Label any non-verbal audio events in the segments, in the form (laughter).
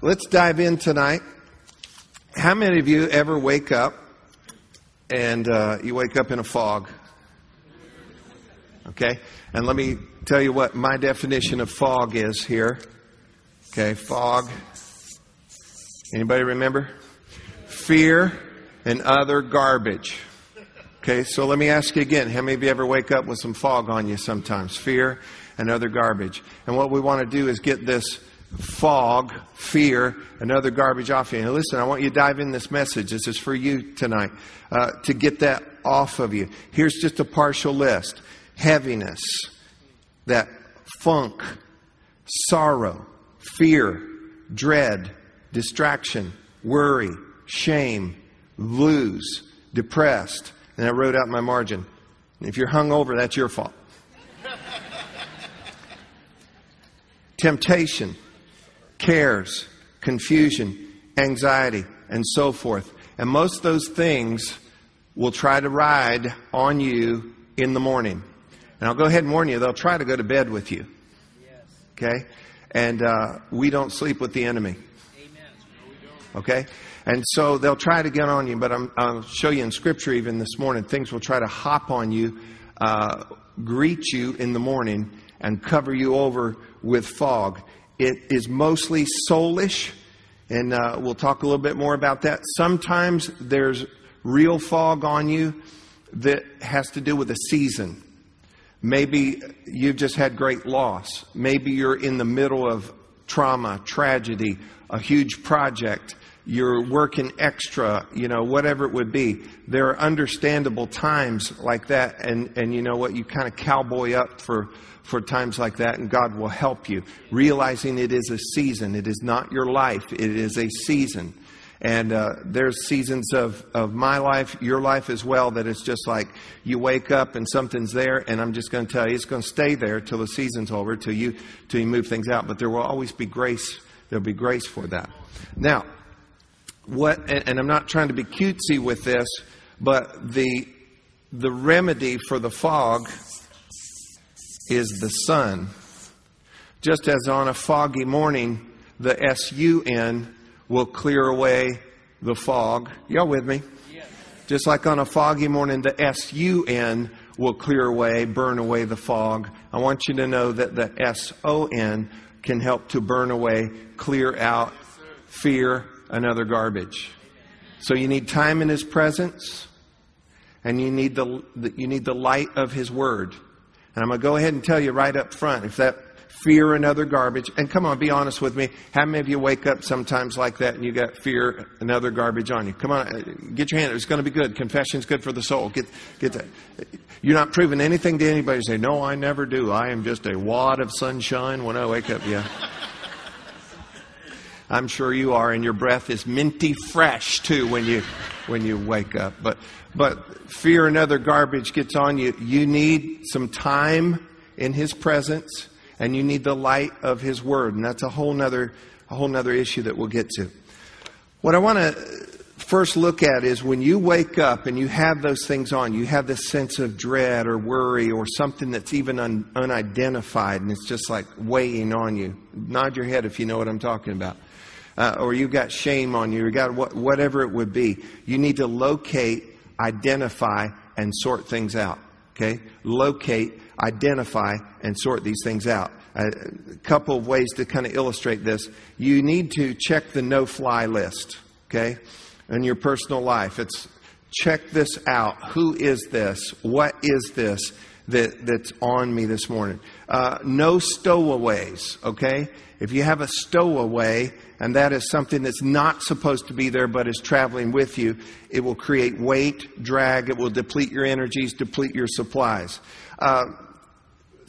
let's dive in tonight. How many of you ever wake up and uh, you wake up in a fog? Okay, and let me tell you what my definition of fog is here. Okay, fog. Anybody remember? Fear and other garbage. Okay, so let me ask you again. How many of you ever wake up with some fog on you sometimes? Fear and other garbage. And what we want to do is get this fog, fear, and other garbage off you. And listen, I want you to dive in this message. This is for you tonight uh, to get that off of you. Here's just a partial list heaviness, that funk, sorrow, fear, dread, distraction, worry, shame, lose, depressed. And I wrote out my margin. If you're hung over, that's your fault. (laughs) Temptation, cares, confusion, anxiety, and so forth. And most of those things will try to ride on you in the morning. And I'll go ahead and warn you, they'll try to go to bed with you. Okay? And uh, we don't sleep with the enemy. Amen. Okay? And so they'll try to get on you, but i will show you in Scripture even this morning, things will try to hop on you, uh, greet you in the morning, and cover you over with fog. It is mostly soulish, and uh, we'll talk a little bit more about that. Sometimes there's real fog on you that has to do with a season. Maybe you've just had great loss. Maybe you're in the middle of trauma, tragedy, a huge project. You're working extra, you know, whatever it would be. There are understandable times like that, and, and you know what? You kind of cowboy up for, for times like that, and God will help you. Realizing it is a season, it is not your life, it is a season. And uh, there's seasons of, of my life, your life as well, that it's just like you wake up and something's there, and I'm just going to tell you it's going to stay there till the season's over, till you till you move things out. But there will always be grace. There'll be grace for that. Now, what? And, and I'm not trying to be cutesy with this, but the the remedy for the fog is the sun. Just as on a foggy morning, the sun will clear away the fog. Y'all with me? Yes. Just like on a foggy morning, the S-U-N will clear away, burn away the fog. I want you to know that the S-O-N can help to burn away, clear out fear and other garbage. So you need time in His presence, and you need the, you need the light of His Word. And I'm going to go ahead and tell you right up front, if that fear and other garbage. And come on, be honest with me. How many of you wake up sometimes like that and you got fear and other garbage on you? Come on, uh, get your hand. It's going to be good. Confession's good for the soul. Get, get that. You're not proving anything to anybody. Say, no, I never do. I am just a wad of sunshine when I wake up. Yeah. I'm sure you are, and your breath is minty fresh too when you when you wake up. But but fear and other garbage gets on you. You need some time in His presence and you need the light of His Word. And that's a whole nother, a whole nother issue that we'll get to. What I want to first look at is when you wake up and you have those things on, you have this sense of dread or worry or something that's even un, unidentified and it's just like weighing on you. Nod your head if you know what I'm talking about. Uh, or you've got shame on you, you got what, whatever it would be. You need to locate, identify, and sort things out. Okay? Locate, identify and sort these things out. A couple of ways to kind of illustrate this. You need to check the no fly list, okay, in your personal life. It's check this out. Who is this? What is this that, that's on me this morning? Uh, no stowaways, okay? If you have a stowaway, and that is something that's not supposed to be there but is traveling with you, it will create weight, drag, it will deplete your energies, deplete your supplies. Uh,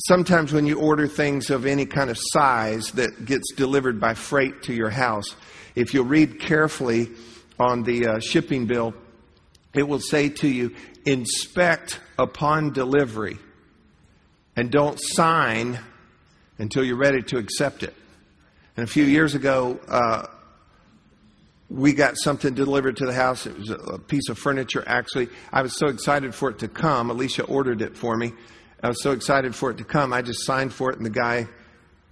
sometimes when you order things of any kind of size that gets delivered by freight to your house, if you read carefully on the uh, shipping bill, it will say to you, inspect upon delivery and don't sign until you're ready to accept it. And a few years ago, uh, we got something delivered to the house. It was a piece of furniture, actually. I was so excited for it to come. Alicia ordered it for me. I was so excited for it to come, I just signed for it, and the guy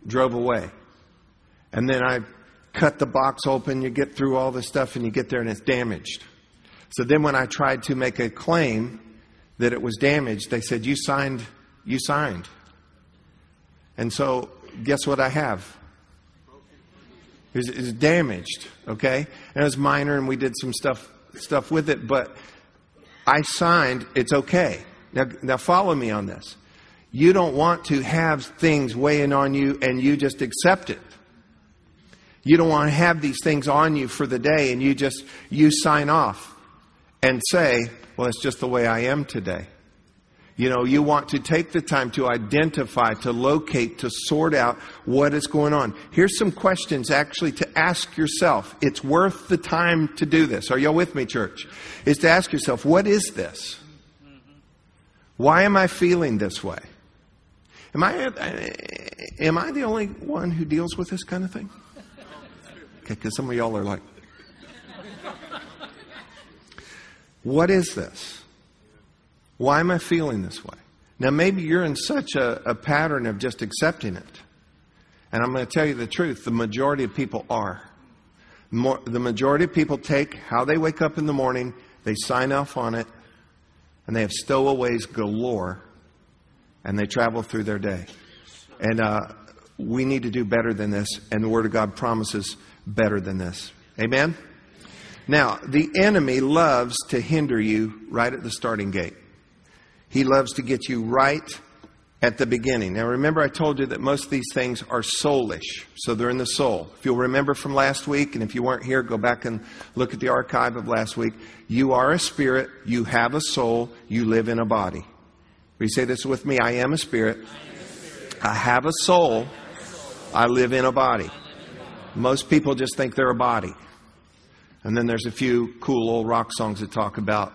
drove away. And then I cut the box open, you get through all the stuff, and you get there and it's damaged. So then when I tried to make a claim that it was damaged, they said, You signed, you signed. And so guess what I have? It's, it's damaged, okay? And it was minor and we did some stuff stuff with it, but I signed, it's okay. Now, now follow me on this. You don't want to have things weighing on you and you just accept it. You don't want to have these things on you for the day and you just, you sign off and say, well, it's just the way I am today. You know, you want to take the time to identify, to locate, to sort out what is going on. Here's some questions actually to ask yourself. It's worth the time to do this. Are y'all with me, church? Is to ask yourself, what is this? Why am I feeling this way? Am I, am I the only one who deals with this kind of thing? Okay, because some of y'all are like, what is this? Why am I feeling this way? Now, maybe you're in such a, a pattern of just accepting it. And I'm going to tell you the truth the majority of people are. More, the majority of people take how they wake up in the morning, they sign off on it, and they have stowaways galore, and they travel through their day. And uh, we need to do better than this, and the Word of God promises better than this. Amen? Now, the enemy loves to hinder you right at the starting gate. He loves to get you right at the beginning. Now, remember, I told you that most of these things are soulish, so they're in the soul. If you'll remember from last week, and if you weren't here, go back and look at the archive of last week. You are a spirit, you have a soul, you live in a body. You say this with me? I am a spirit, I have a soul, I live in a body. Most people just think they're a body. And then there's a few cool old rock songs that talk about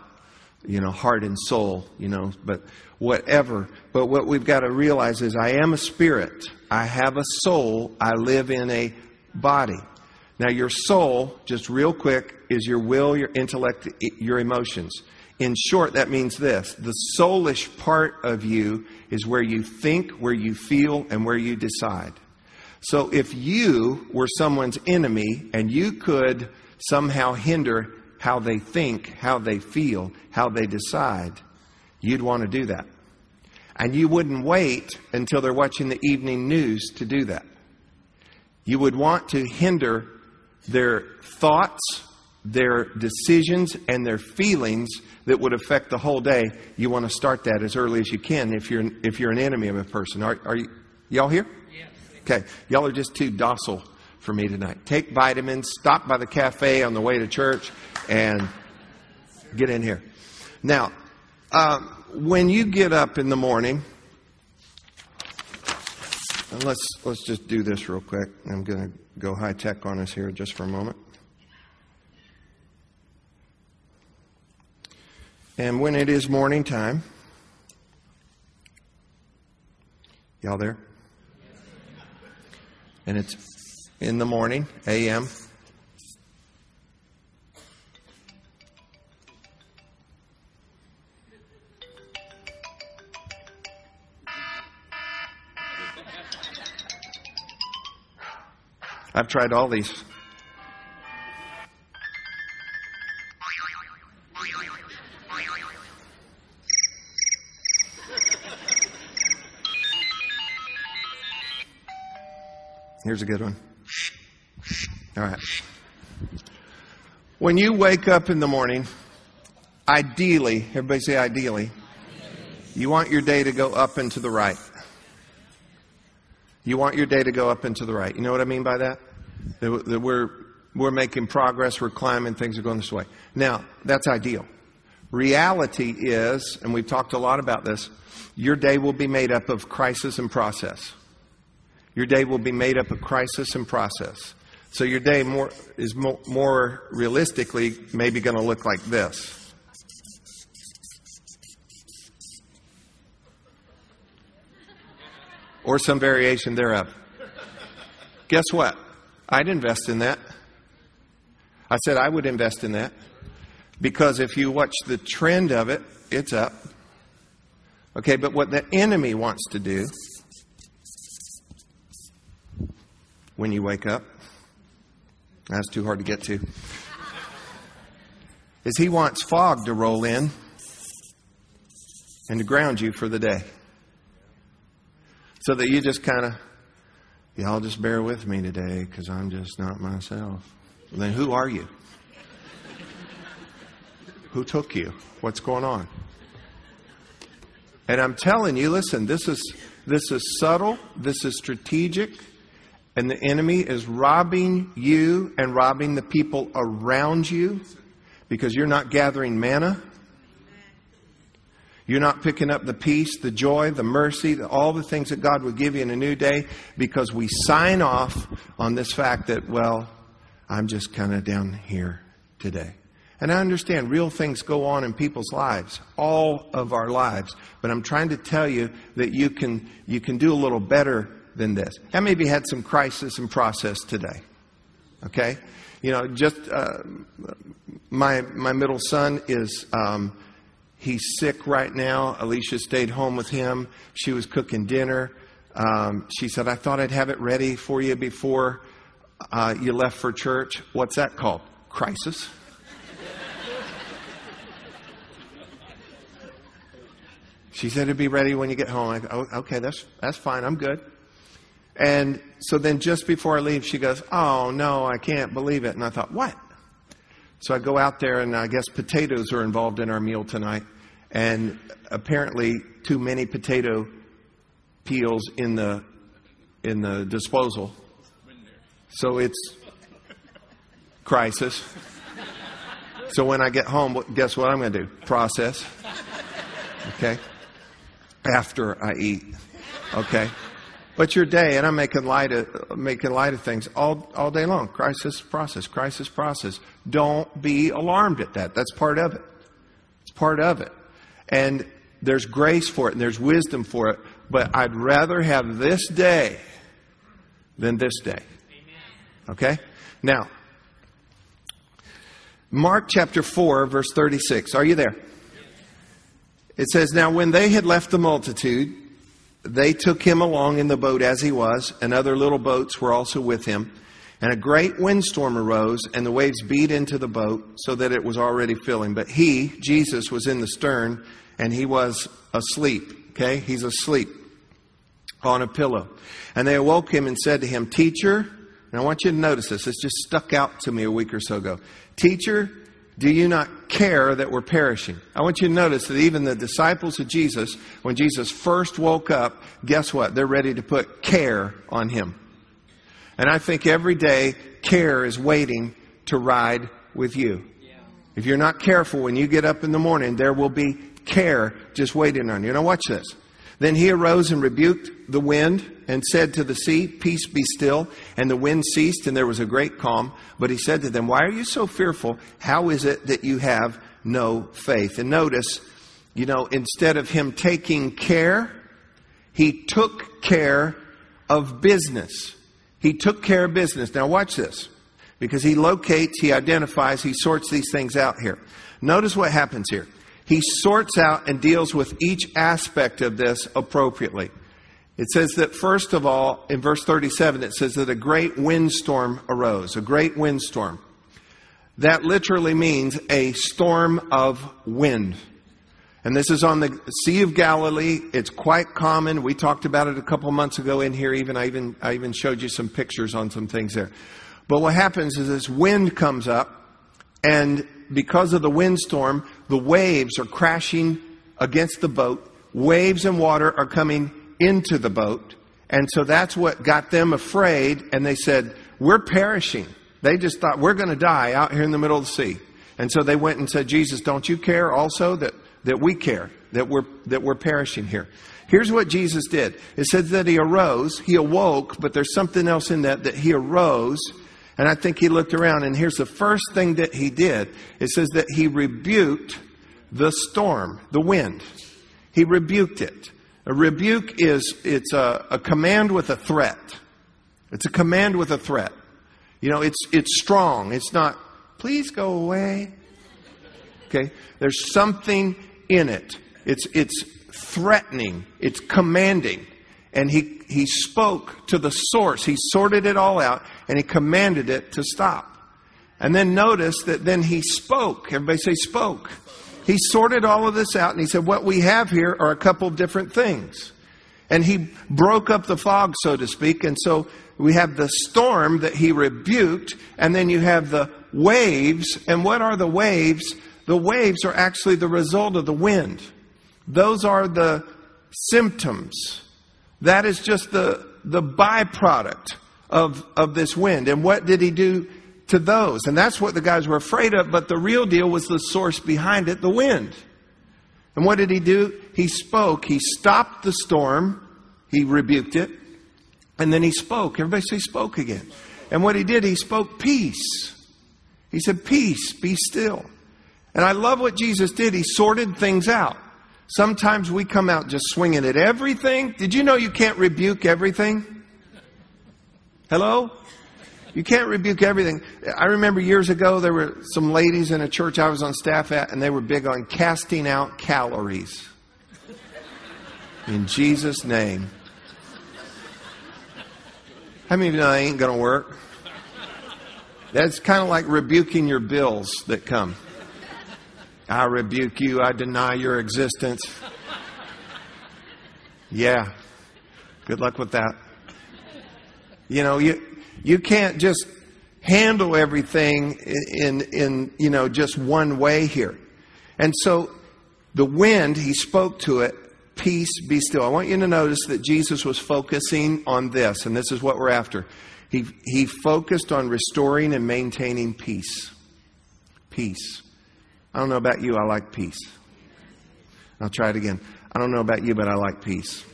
you know, heart and soul, you know, but whatever. But what we've got to realize is I am a spirit. I have a soul. I live in a body. Now, your soul, just real quick, is your will, your intellect, your emotions. In short, that means this the soulish part of you is where you think, where you feel, and where you decide. So if you were someone's enemy and you could somehow hinder how they think, how they feel, how they decide, you'd want to do that. And you wouldn't wait until they're watching the evening news to do that. You would want to hinder their thoughts, their decisions, and their feelings that would affect the whole day. You want to start that as early as you can if you're, if you're an enemy of a person. Are, are you, y'all here? Yes. Okay. Y'all are just too docile for me tonight. Take vitamins, stop by the cafe on the way to church, and get in here. Now, uh, when you get up in the morning, let's let's just do this real quick. I'm going to go high tech on us here just for a moment. And when it is morning time, y'all there? And it's in the morning, a.m. I've tried all these. Here's a good one. All right. When you wake up in the morning, ideally, everybody say ideally, you want your day to go up and to the right. You want your day to go up and to the right. You know what I mean by that? That we're, we're making progress, we're climbing, things are going this way. Now, that's ideal. Reality is, and we've talked a lot about this, your day will be made up of crisis and process. Your day will be made up of crisis and process. So your day more, is more, more realistically maybe going to look like this. or some variation thereof. Guess what? I'd invest in that. I said I would invest in that because if you watch the trend of it, it's up. Okay, but what the enemy wants to do when you wake up That's too hard to get to. Is he wants fog to roll in and to ground you for the day. So that you just kind of, y'all just bear with me today because I'm just not myself. Well, then who are you? who took you? What's going on? And I'm telling you, listen, this is this is subtle, this is strategic, and the enemy is robbing you and robbing the people around you because you're not gathering manna. You're not picking up the peace, the joy, the mercy, the, all the things that God would give you in a new day because we sign off on this fact that, well, I'm just kind of down here today. And I understand real things go on in people's lives, all of our lives. But I'm trying to tell you that you can, you can do a little better than this. I maybe had some crisis and process today. Okay? You know, just uh, my, my middle son is. Um, he's sick right now. Alicia stayed home with him. She was cooking dinner. Um, she said, I thought I'd have it ready for you before uh, you left for church. What's that called? Crisis. She said it'd be ready when you get home. I go, oh, okay, that's, that's fine. I'm good. And so then just before I leave, she goes, Oh, no, I can't believe it. And I thought, What? So I go out there, and I guess potatoes are involved in our meal tonight. And apparently, too many potato peels in the, in the disposal. So it's crisis. So when I get home, guess what I'm going to do? Process. Okay? after I eat. Okay? But your day, and I'm making light of making light of things all all day long. Crisis process, crisis process. Don't be alarmed at that. That's part of it. It's part of it. And there's grace for it and there's wisdom for it. But I'd rather have this day than this day. Okay? Now, Mark chapter 4, verse 36. Are you there? It says, Now when they had left the multitude, they took him along in the boat as he was, and other little boats were also with him. And a great windstorm arose, and the waves beat into the boat, so that it was already filling. But he, Jesus, was in the stern, and he was asleep. Okay? He's asleep on a pillow. And they awoke him and said to him, Teacher, and I want you to notice this, this just stuck out to me a week or so ago. Teacher, do you not care that we're perishing? I want you to notice that even the disciples of Jesus, when Jesus first woke up, guess what? They're ready to put care on him. And I think every day, care is waiting to ride with you. If you're not careful when you get up in the morning, there will be care just waiting on you. Now, watch this. Then he arose and rebuked the wind and said to the sea, Peace be still. And the wind ceased, and there was a great calm. But he said to them, Why are you so fearful? How is it that you have no faith? And notice, you know, instead of him taking care, he took care of business. He took care of business. Now, watch this. Because he locates, he identifies, he sorts these things out here. Notice what happens here he sorts out and deals with each aspect of this appropriately. It says that, first of all, in verse 37, it says that a great windstorm arose, a great windstorm. That literally means a storm of wind. And this is on the Sea of Galilee. It's quite common. We talked about it a couple months ago in here. Even I even I even showed you some pictures on some things there. But what happens is this wind comes up, and because of the windstorm, the waves are crashing against the boat. Waves and water are coming into the boat. And so that's what got them afraid. And they said, We're perishing. They just thought, We're going to die out here in the middle of the sea. And so they went and said, Jesus, don't you care also that, that we care, that we're, that we're perishing here? Here's what Jesus did. It says that he arose, he awoke, but there's something else in that, that he arose and I think he looked around, and here's the first thing that he did. It says that he rebuked the storm, the wind. He rebuked it. A rebuke is it's a, a command with a threat. It's a command with a threat. You know, it's it's strong. It's not, please go away. Okay? There's something in it. It's it's threatening. It's commanding. And he he spoke to the source. He sorted it all out and he commanded it to stop. And then notice that then he spoke. Everybody say spoke. He sorted all of this out and he said, what we have here are a couple of different things. And he broke up the fog, so to speak. And so we have the storm that he rebuked, and then you have the waves. And what are the waves? The waves are actually the result of the wind. Those are the symptoms. That is just the, the byproduct of, of this wind. And what did he do to those? And that's what the guys were afraid of, but the real deal was the source behind it, the wind. And what did he do? He spoke. He stopped the storm. He rebuked it. And then he spoke. Everybody say spoke again. And what he did, he spoke peace. He said, Peace, be still. And I love what Jesus did. He sorted things out. Sometimes we come out just swinging at everything. Did you know you can't rebuke everything? Hello? You can't rebuke everything. I remember years ago there were some ladies in a church I was on staff at, and they were big on casting out calories. In Jesus' name. How many of you know that ain't going to work? That's kind of like rebuking your bills that come. I rebuke you. I deny your existence. Yeah. Good luck with that. You know, you, you can't just handle everything in, in, you know, just one way here. And so the wind, he spoke to it, peace, be still. I want you to notice that Jesus was focusing on this, and this is what we're after. He, he focused on restoring and maintaining peace. Peace. I don't know about you, I like peace. I'll try it again. I don't know about you, but I like peace.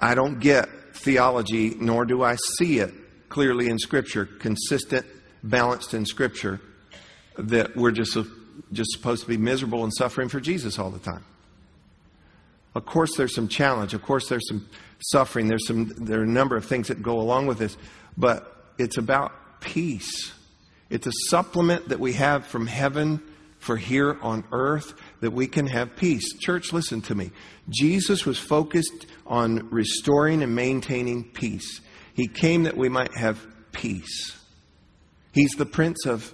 I don't get theology, nor do I see it clearly in Scripture, consistent, balanced in Scripture, that we're just, just supposed to be miserable and suffering for Jesus all the time. Of course, there's some challenge. Of course, there's some suffering. There's some, there are a number of things that go along with this, but it's about peace. It's a supplement that we have from heaven for here on earth that we can have peace. Church, listen to me. Jesus was focused on restoring and maintaining peace. He came that we might have peace. He's the Prince of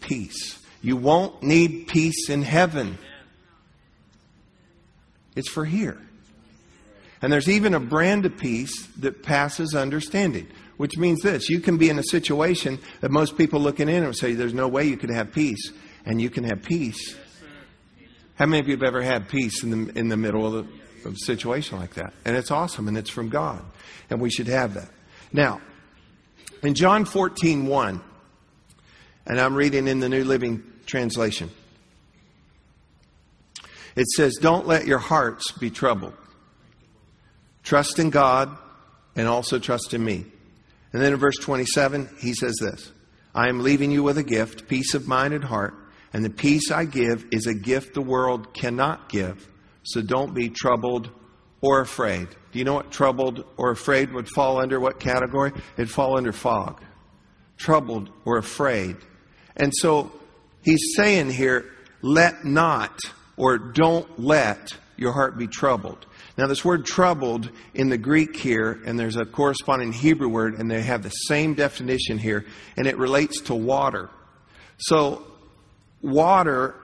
Peace. You won't need peace in heaven, it's for here. And there's even a brand of peace that passes understanding. Which means this you can be in a situation that most people looking in and say, There's no way you could have peace. And you can have peace. How many of you have ever had peace in the, in the middle of a, of a situation like that? And it's awesome and it's from God. And we should have that. Now, in John 14, 1, and I'm reading in the New Living Translation, it says, Don't let your hearts be troubled. Trust in God and also trust in me. And then in verse 27, he says this I am leaving you with a gift, peace of mind and heart, and the peace I give is a gift the world cannot give. So don't be troubled or afraid. Do you know what troubled or afraid would fall under what category? It'd fall under fog. Troubled or afraid. And so he's saying here, let not or don't let your heart be troubled. Now, this word troubled in the Greek here, and there's a corresponding Hebrew word, and they have the same definition here, and it relates to water. So, water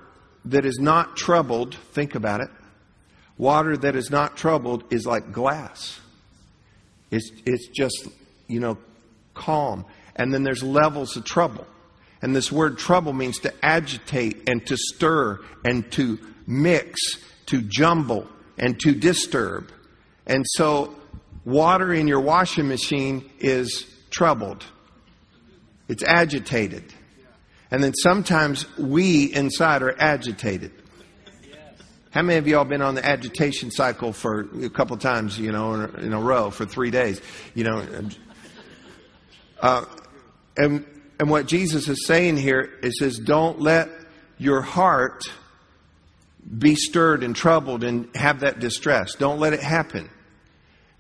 that is not troubled, think about it, water that is not troubled is like glass. It's, it's just, you know, calm. And then there's levels of trouble. And this word trouble means to agitate and to stir and to mix, to jumble and to disturb. And so, water in your washing machine is troubled, it's agitated. And then sometimes we inside are agitated. How many of y'all been on the agitation cycle for a couple times, you know, in a row for three days? You know, uh, and and what Jesus is saying here is, says, don't let your heart be stirred and troubled and have that distress. Don't let it happen.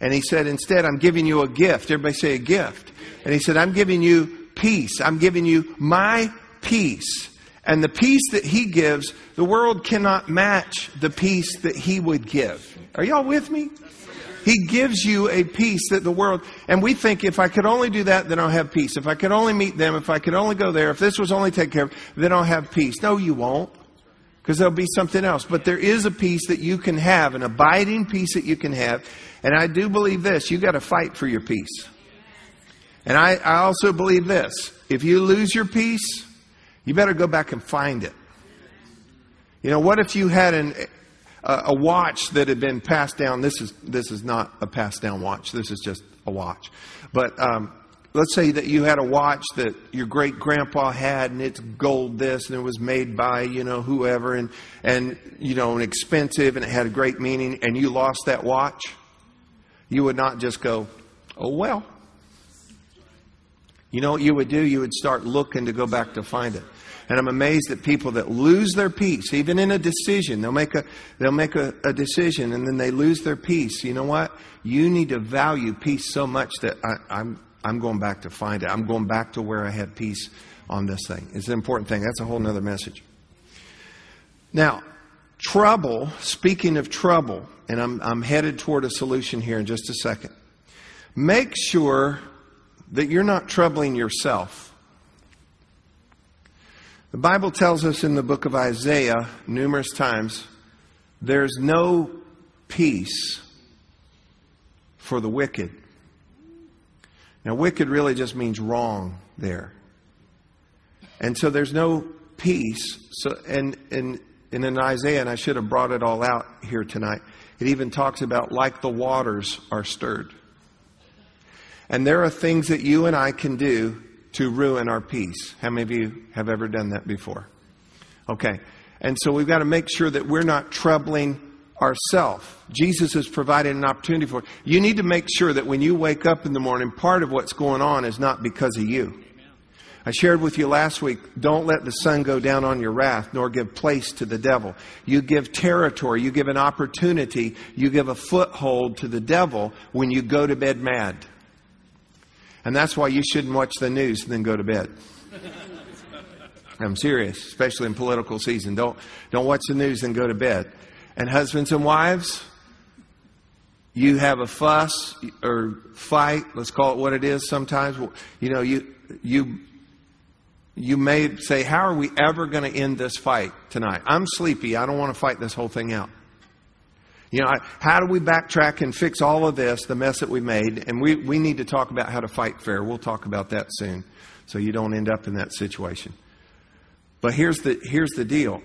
And he said, instead, I'm giving you a gift. Everybody say a gift. And he said, I'm giving you peace. I'm giving you my peace. And the peace that he gives, the world cannot match the peace that he would give. Are y'all with me? He gives you a peace that the world, and we think if I could only do that, then I'll have peace. If I could only meet them, if I could only go there, if this was only taken care of, then I'll have peace. No, you won't. Because there'll be something else. But there is a peace that you can have, an abiding peace that you can have. And I do believe this you got to fight for your peace. And I, I also believe this if you lose your peace, you better go back and find it. You know, what if you had an, a, a watch that had been passed down? This is, this is not a passed down watch, this is just a watch. But um, let's say that you had a watch that your great grandpa had and it's gold this and it was made by you know whoever and and you know and expensive and it had a great meaning and you lost that watch you would not just go oh well you know what you would do you would start looking to go back to find it and I'm amazed at people that lose their peace, even in a decision. They'll make a, they'll make a, a decision and then they lose their peace. You know what? You need to value peace so much that I, I'm, I'm going back to find it. I'm going back to where I had peace on this thing. It's an important thing. That's a whole other message. Now, trouble, speaking of trouble, and I'm, I'm headed toward a solution here in just a second. Make sure that you're not troubling yourself. The Bible tells us in the book of Isaiah numerous times there's no peace for the wicked. Now, wicked really just means wrong there. And so there's no peace. So, and, and, and in Isaiah, and I should have brought it all out here tonight, it even talks about like the waters are stirred. And there are things that you and I can do to ruin our peace. How many of you have ever done that before? Okay. And so we've got to make sure that we're not troubling ourselves. Jesus has provided an opportunity for it. You need to make sure that when you wake up in the morning, part of what's going on is not because of you. I shared with you last week, don't let the sun go down on your wrath, nor give place to the devil. You give territory, you give an opportunity, you give a foothold to the devil when you go to bed mad. And that's why you shouldn't watch the news and then go to bed. I'm serious, especially in political season. Don't, don't watch the news and go to bed. And husbands and wives, you have a fuss or fight, let's call it what it is sometimes. You know, you, you, you may say, How are we ever going to end this fight tonight? I'm sleepy. I don't want to fight this whole thing out. You know, how do we backtrack and fix all of this, the mess that we made? And we, we need to talk about how to fight fair. We'll talk about that soon so you don't end up in that situation. But here's the, here's the deal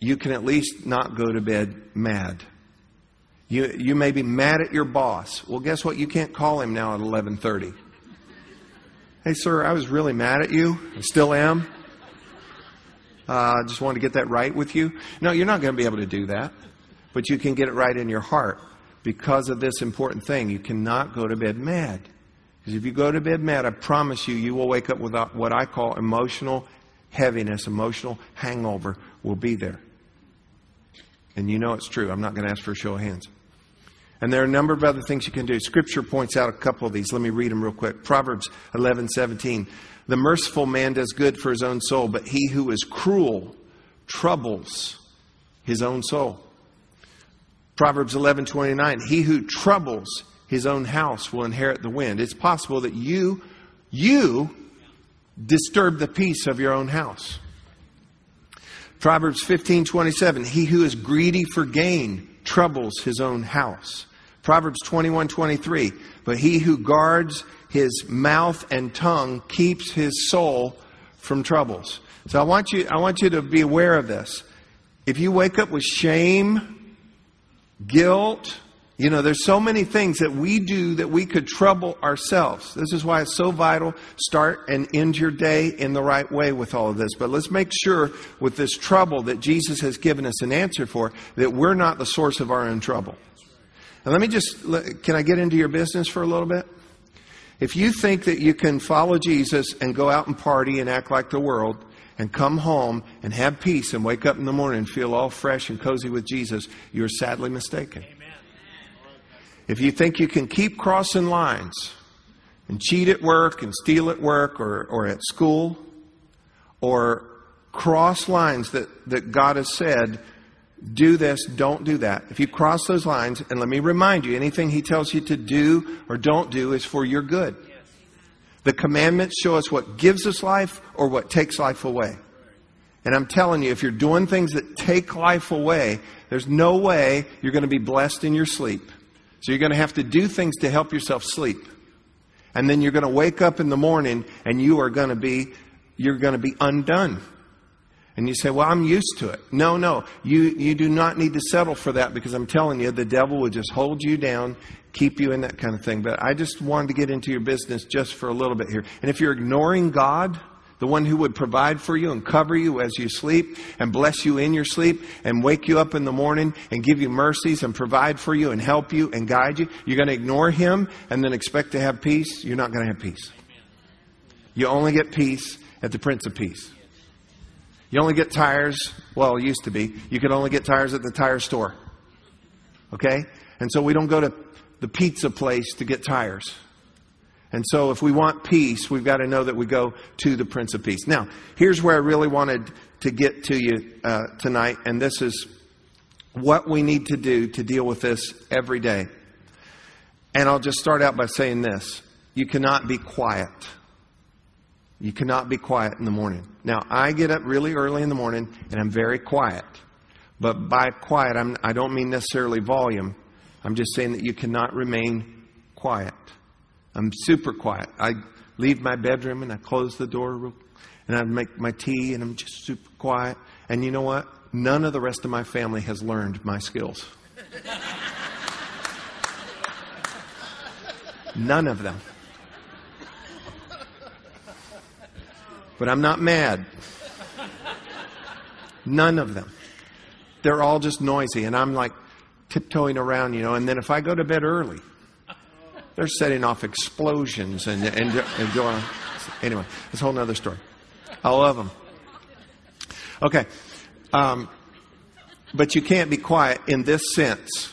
you can at least not go to bed mad. You, you may be mad at your boss. Well, guess what? You can't call him now at 1130. Hey, sir, I was really mad at you. I still am. Uh, I uh, just wanted to get that right with you. No, you're not going to be able to do that but you can get it right in your heart because of this important thing. You cannot go to bed mad. Because if you go to bed mad, I promise you, you will wake up with what I call emotional heaviness, emotional hangover will be there. And you know it's true. I'm not going to ask for a show of hands. And there are a number of other things you can do. Scripture points out a couple of these. Let me read them real quick. Proverbs 11, 17. The merciful man does good for his own soul, but he who is cruel troubles his own soul. Proverbs 11:29, he who troubles his own house will inherit the wind. It's possible that you you disturb the peace of your own house. Proverbs 15:27, he who is greedy for gain troubles his own house. Proverbs 21:23, but he who guards his mouth and tongue keeps his soul from troubles. So I want you I want you to be aware of this. If you wake up with shame, guilt. You know, there's so many things that we do that we could trouble ourselves. This is why it's so vital. Start and end your day in the right way with all of this. But let's make sure with this trouble that Jesus has given us an answer for that we're not the source of our own trouble. And let me just, can I get into your business for a little bit? If you think that you can follow Jesus and go out and party and act like the world, and come home and have peace and wake up in the morning and feel all fresh and cozy with Jesus, you're sadly mistaken. If you think you can keep crossing lines and cheat at work and steal at work or, or at school or cross lines that, that God has said do this, don't do that. If you cross those lines, and let me remind you, anything he tells you to do or don't do is for your good. The commandments show us what gives us life or what takes life away. And I'm telling you, if you're doing things that take life away, there's no way you're going to be blessed in your sleep. So you're going to have to do things to help yourself sleep. And then you're going to wake up in the morning and you are going to be, you're going to be undone. And you say, well, I'm used to it. No, no. You, you do not need to settle for that because I'm telling you, the devil will just hold you down, keep you in that kind of thing. But I just wanted to get into your business just for a little bit here. And if you're ignoring God, the one who would provide for you and cover you as you sleep and bless you in your sleep and wake you up in the morning and give you mercies and provide for you and help you and guide you. You're going to ignore him and then expect to have peace. You're not going to have peace. You only get peace at the Prince of Peace. You only get tires, well, it used to be, you could only get tires at the tire store. Okay? And so we don't go to the pizza place to get tires. And so if we want peace, we've got to know that we go to the Prince of Peace. Now, here's where I really wanted to get to you uh, tonight, and this is what we need to do to deal with this every day. And I'll just start out by saying this you cannot be quiet. You cannot be quiet in the morning. Now, I get up really early in the morning and I'm very quiet. But by quiet, I'm, I do not mean necessarily volume. I'm just saying that you cannot remain quiet. I'm super quiet. I leave my bedroom and I close the door and I make my tea and I'm just super quiet. And you know what? None of the rest of my family has learned my skills. None of them. But I'm not mad. None of them. They're all just noisy, and I'm like tiptoeing around, you know. And then if I go to bed early, they're setting off explosions and, and, and going on. Anyway, it's a whole other story. I love them. Okay. Um, but you can't be quiet in this sense.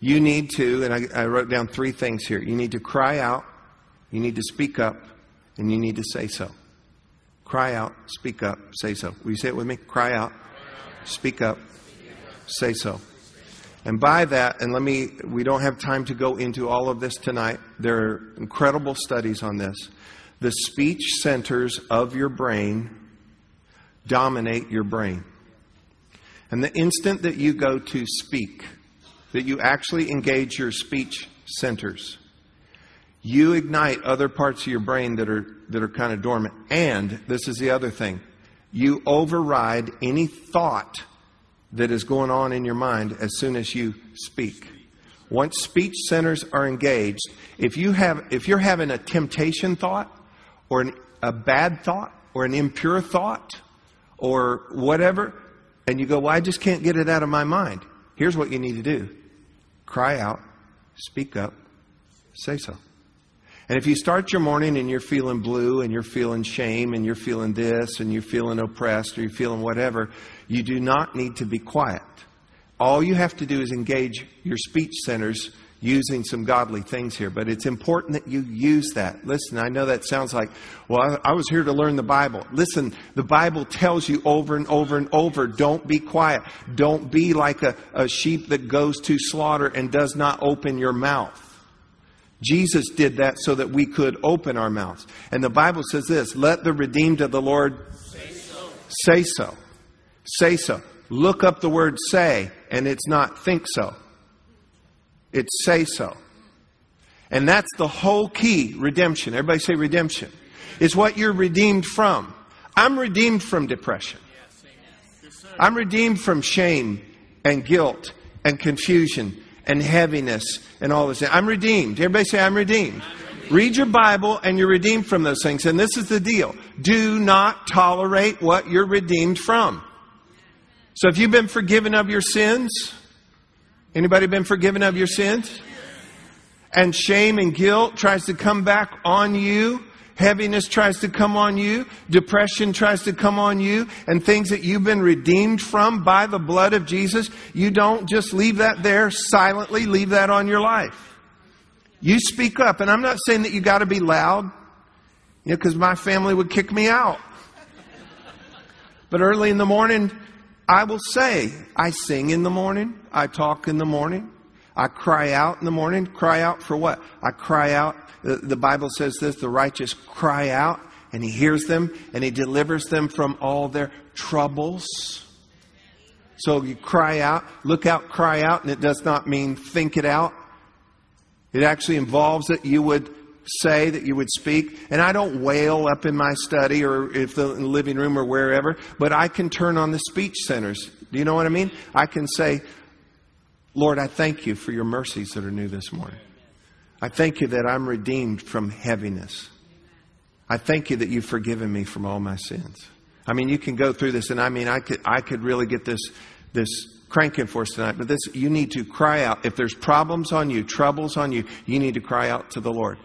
You need to, and I, I wrote down three things here. You need to cry out, you need to speak up, and you need to say so. Cry out, speak up, say so. Will you say it with me? Cry out, speak up, say so. And by that, and let me, we don't have time to go into all of this tonight. There are incredible studies on this. The speech centers of your brain dominate your brain. And the instant that you go to speak, that you actually engage your speech centers, you ignite other parts of your brain that are, that are kind of dormant. And this is the other thing you override any thought that is going on in your mind as soon as you speak. Once speech centers are engaged, if you have if you're having a temptation thought or an, a bad thought or an impure thought or whatever, and you go, Well, I just can't get it out of my mind. Here's what you need to do cry out, speak up, say so. And if you start your morning and you're feeling blue and you're feeling shame and you're feeling this and you're feeling oppressed or you're feeling whatever, you do not need to be quiet. All you have to do is engage your speech centers using some godly things here, but it's important that you use that. Listen, I know that sounds like, well, I, was here to learn the Bible. Listen, the Bible tells you over and over and over, don't be quiet. Don't be like a, a sheep that goes to slaughter and does not open your mouth. Jesus did that so that we could open our mouths. And the Bible says this let the redeemed of the Lord say so. Say so. Say so. Look up the word say, and it's not think so. It's say so. And that's the whole key redemption. Everybody say redemption. Is what you're redeemed from. I'm redeemed from depression. I'm redeemed from shame and guilt and confusion and heaviness and all this. I'm redeemed. Everybody say, I'm redeemed. Read your Bible and you're redeemed from those things. And this is the deal. Do not tolerate what you're redeemed from. So if you've been forgiven of your sins, anybody been forgiven of your sins? And shame and guilt tries to come back on you, Heaviness tries to come on you. Depression tries to come on you. And things that you've been redeemed from by the blood of Jesus, you don't just leave that there silently, leave that on your life. You speak up. And I'm not saying that you got to be loud, you know, because my family would kick me out. But early in the morning, I will say, I sing in the morning, I talk in the morning, I cry out in the morning. Cry out for what? I cry out. The, the Bible says this the righteous cry out, and he hears them, and he delivers them from all their troubles. So you cry out, look out, cry out, and it does not mean think it out. It actually involves that you would say, that you would speak. And I don't wail up in my study or if the living room or wherever, but I can turn on the speech centers. Do you know what I mean? I can say, Lord, I thank you for your mercies that are new this morning. I thank you that I'm redeemed from heaviness. I thank you that you've forgiven me from all my sins. I mean, you can go through this, and I mean, I could, I could really get this, this cranking for us tonight. But this, you need to cry out. If there's problems on you, troubles on you, you need to cry out to the Lord.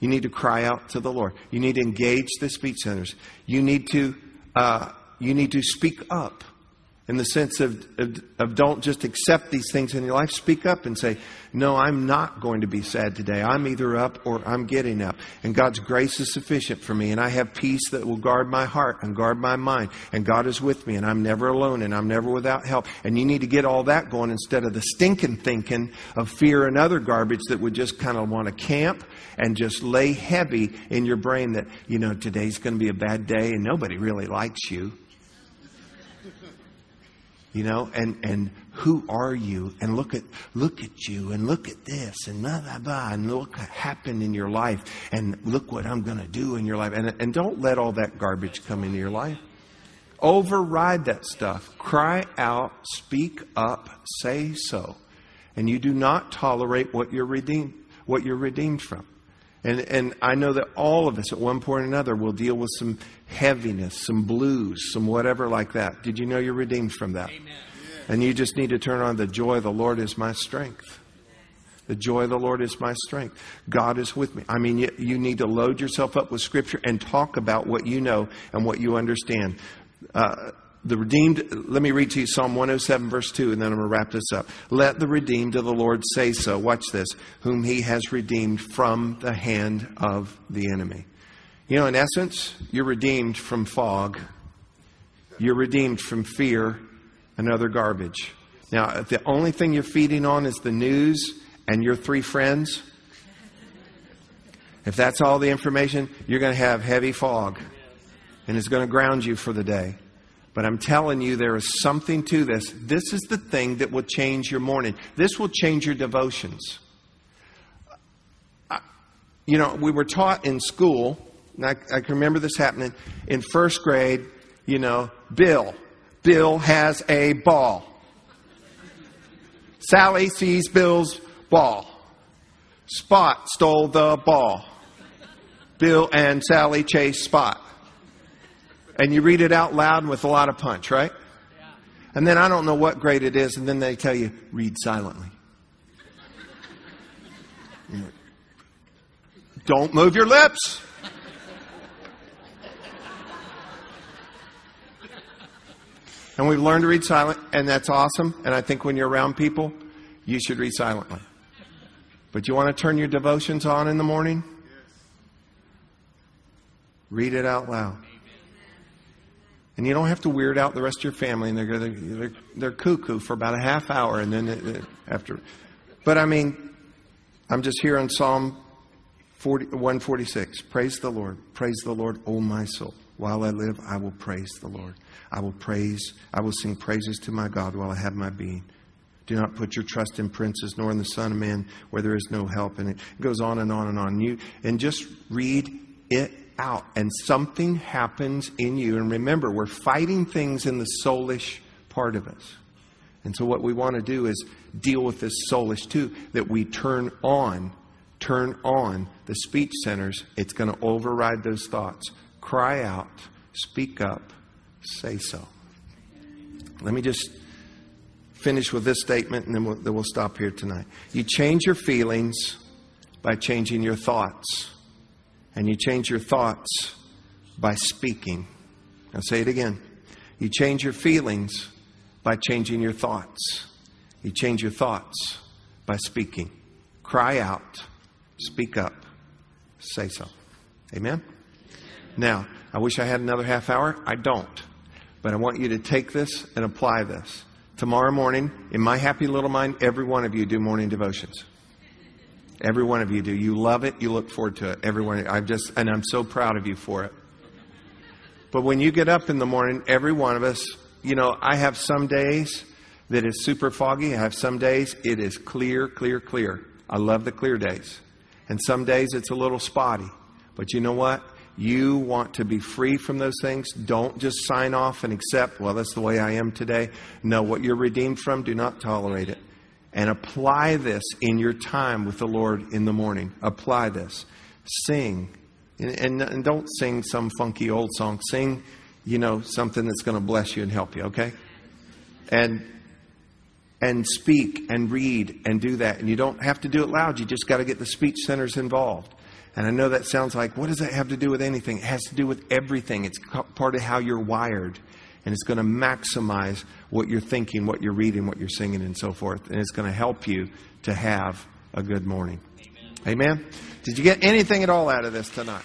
You need to cry out to the Lord. You need to engage the speech centers. You need to, uh, you need to speak up in the sense of, of, of, don't just accept these things in your life. Speak up and say, No, I'm not going to be sad today. I'm either up or I'm getting up. And God's grace is sufficient for me. And I have peace that will guard my heart and guard my mind. And God is with me. And I'm never alone and I'm never without help. And you need to get all that going instead of the stinking thinking of fear and other garbage that would just kind of want to camp and just lay heavy in your brain that, you know, today's going to be a bad day and nobody really likes you you know, and, and who are you? And look at, look at you and look at this and blah, blah, blah, and look what happened in your life and look what I'm going to do in your life. And, and don't let all that garbage come into your life. Override that stuff. Cry out, speak up, say so. And you do not tolerate what you're redeemed, what you're redeemed from. And, and I know that all of us at one point or another will deal with some heaviness, some blues, some whatever like that. Did you know you're redeemed from that? Amen. And you just need to turn on the joy of the Lord is my strength. The joy of the Lord is my strength. God is with me. I mean, you, you need to load yourself up with Scripture and talk about what you know and what you understand. Uh, the redeemed, let me read to you Psalm 107, verse 2, and then I'm going to wrap this up. Let the redeemed of the Lord say so. Watch this. Whom he has redeemed from the hand of the enemy. You know, in essence, you're redeemed from fog, you're redeemed from fear and other garbage. Now, if the only thing you're feeding on is the news and your three friends, if that's all the information, you're going to have heavy fog and it's going to ground you for the day. But I'm telling you, there is something to this. This is the thing that will change your morning. This will change your devotions. You know, we were taught in school, and I, I can remember this happening in first grade, you know, Bill. Bill has a ball. Sally sees Bill's ball. Spot stole the ball. Bill and Sally chase Spot and you read it out loud and with a lot of punch, right? And then I don't know what grade it is, and then they tell you, read silently. Don't move your lips. And we've learned to read silent, and that's awesome. And I think when you're around people, you should read silently. But you want to turn your devotions on in the morning? Read it out loud. And you don't have to weird out the rest of your family, and they're, they're, they're cuckoo for about a half hour, and then after. But I mean, I'm just here on Psalm 40, 146. Praise the Lord. Praise the Lord, O my soul. While I live, I will praise the Lord. I will praise, I will sing praises to my God while I have my being. Do not put your trust in princes nor in the Son of Man where there is no help. And it goes on and on and on. You, and just read it out and something happens in you. And remember, we're fighting things in the soulish part of us. And so, what we want to do is deal with this soulish too, that we turn on, turn on the speech centers. It's going to override those thoughts. Cry out, speak up, say so. Let me just finish with this statement and then we'll, then we'll stop here tonight. You change your feelings by changing your thoughts. And you change your thoughts by speaking. I'll say it again. You change your feelings by changing your thoughts. You change your thoughts by speaking. Cry out, speak up, say so. Amen? Now, I wish I had another half hour. I don't. But I want you to take this and apply this. Tomorrow morning, in my happy little mind, every one of you do morning devotions. Every one of you do. You love it. You look forward to it. Everyone. I'm just, and I'm so proud of you for it. But when you get up in the morning, every one of us, you know, I have some days that is super foggy. I have some days it is clear, clear, clear. I love the clear days. And some days it's a little spotty. But you know what? You want to be free from those things. Don't just sign off and accept, well, that's the way I am today. No, what you're redeemed from, do not tolerate it. And apply this in your time with the Lord in the morning. Apply this. Sing. And, and, and don't sing some funky old song. Sing, you know, something that's going to bless you and help you, okay? And and speak and read and do that. And you don't have to do it loud. You just got to get the speech centers involved. And I know that sounds like, what does that have to do with anything? It has to do with everything. It's part of how you're wired. And it's going to maximize what you're thinking, what you're reading, what you're singing, and so forth. And it's going to help you to have a good morning. Amen. Amen? Did you get anything at all out of this tonight?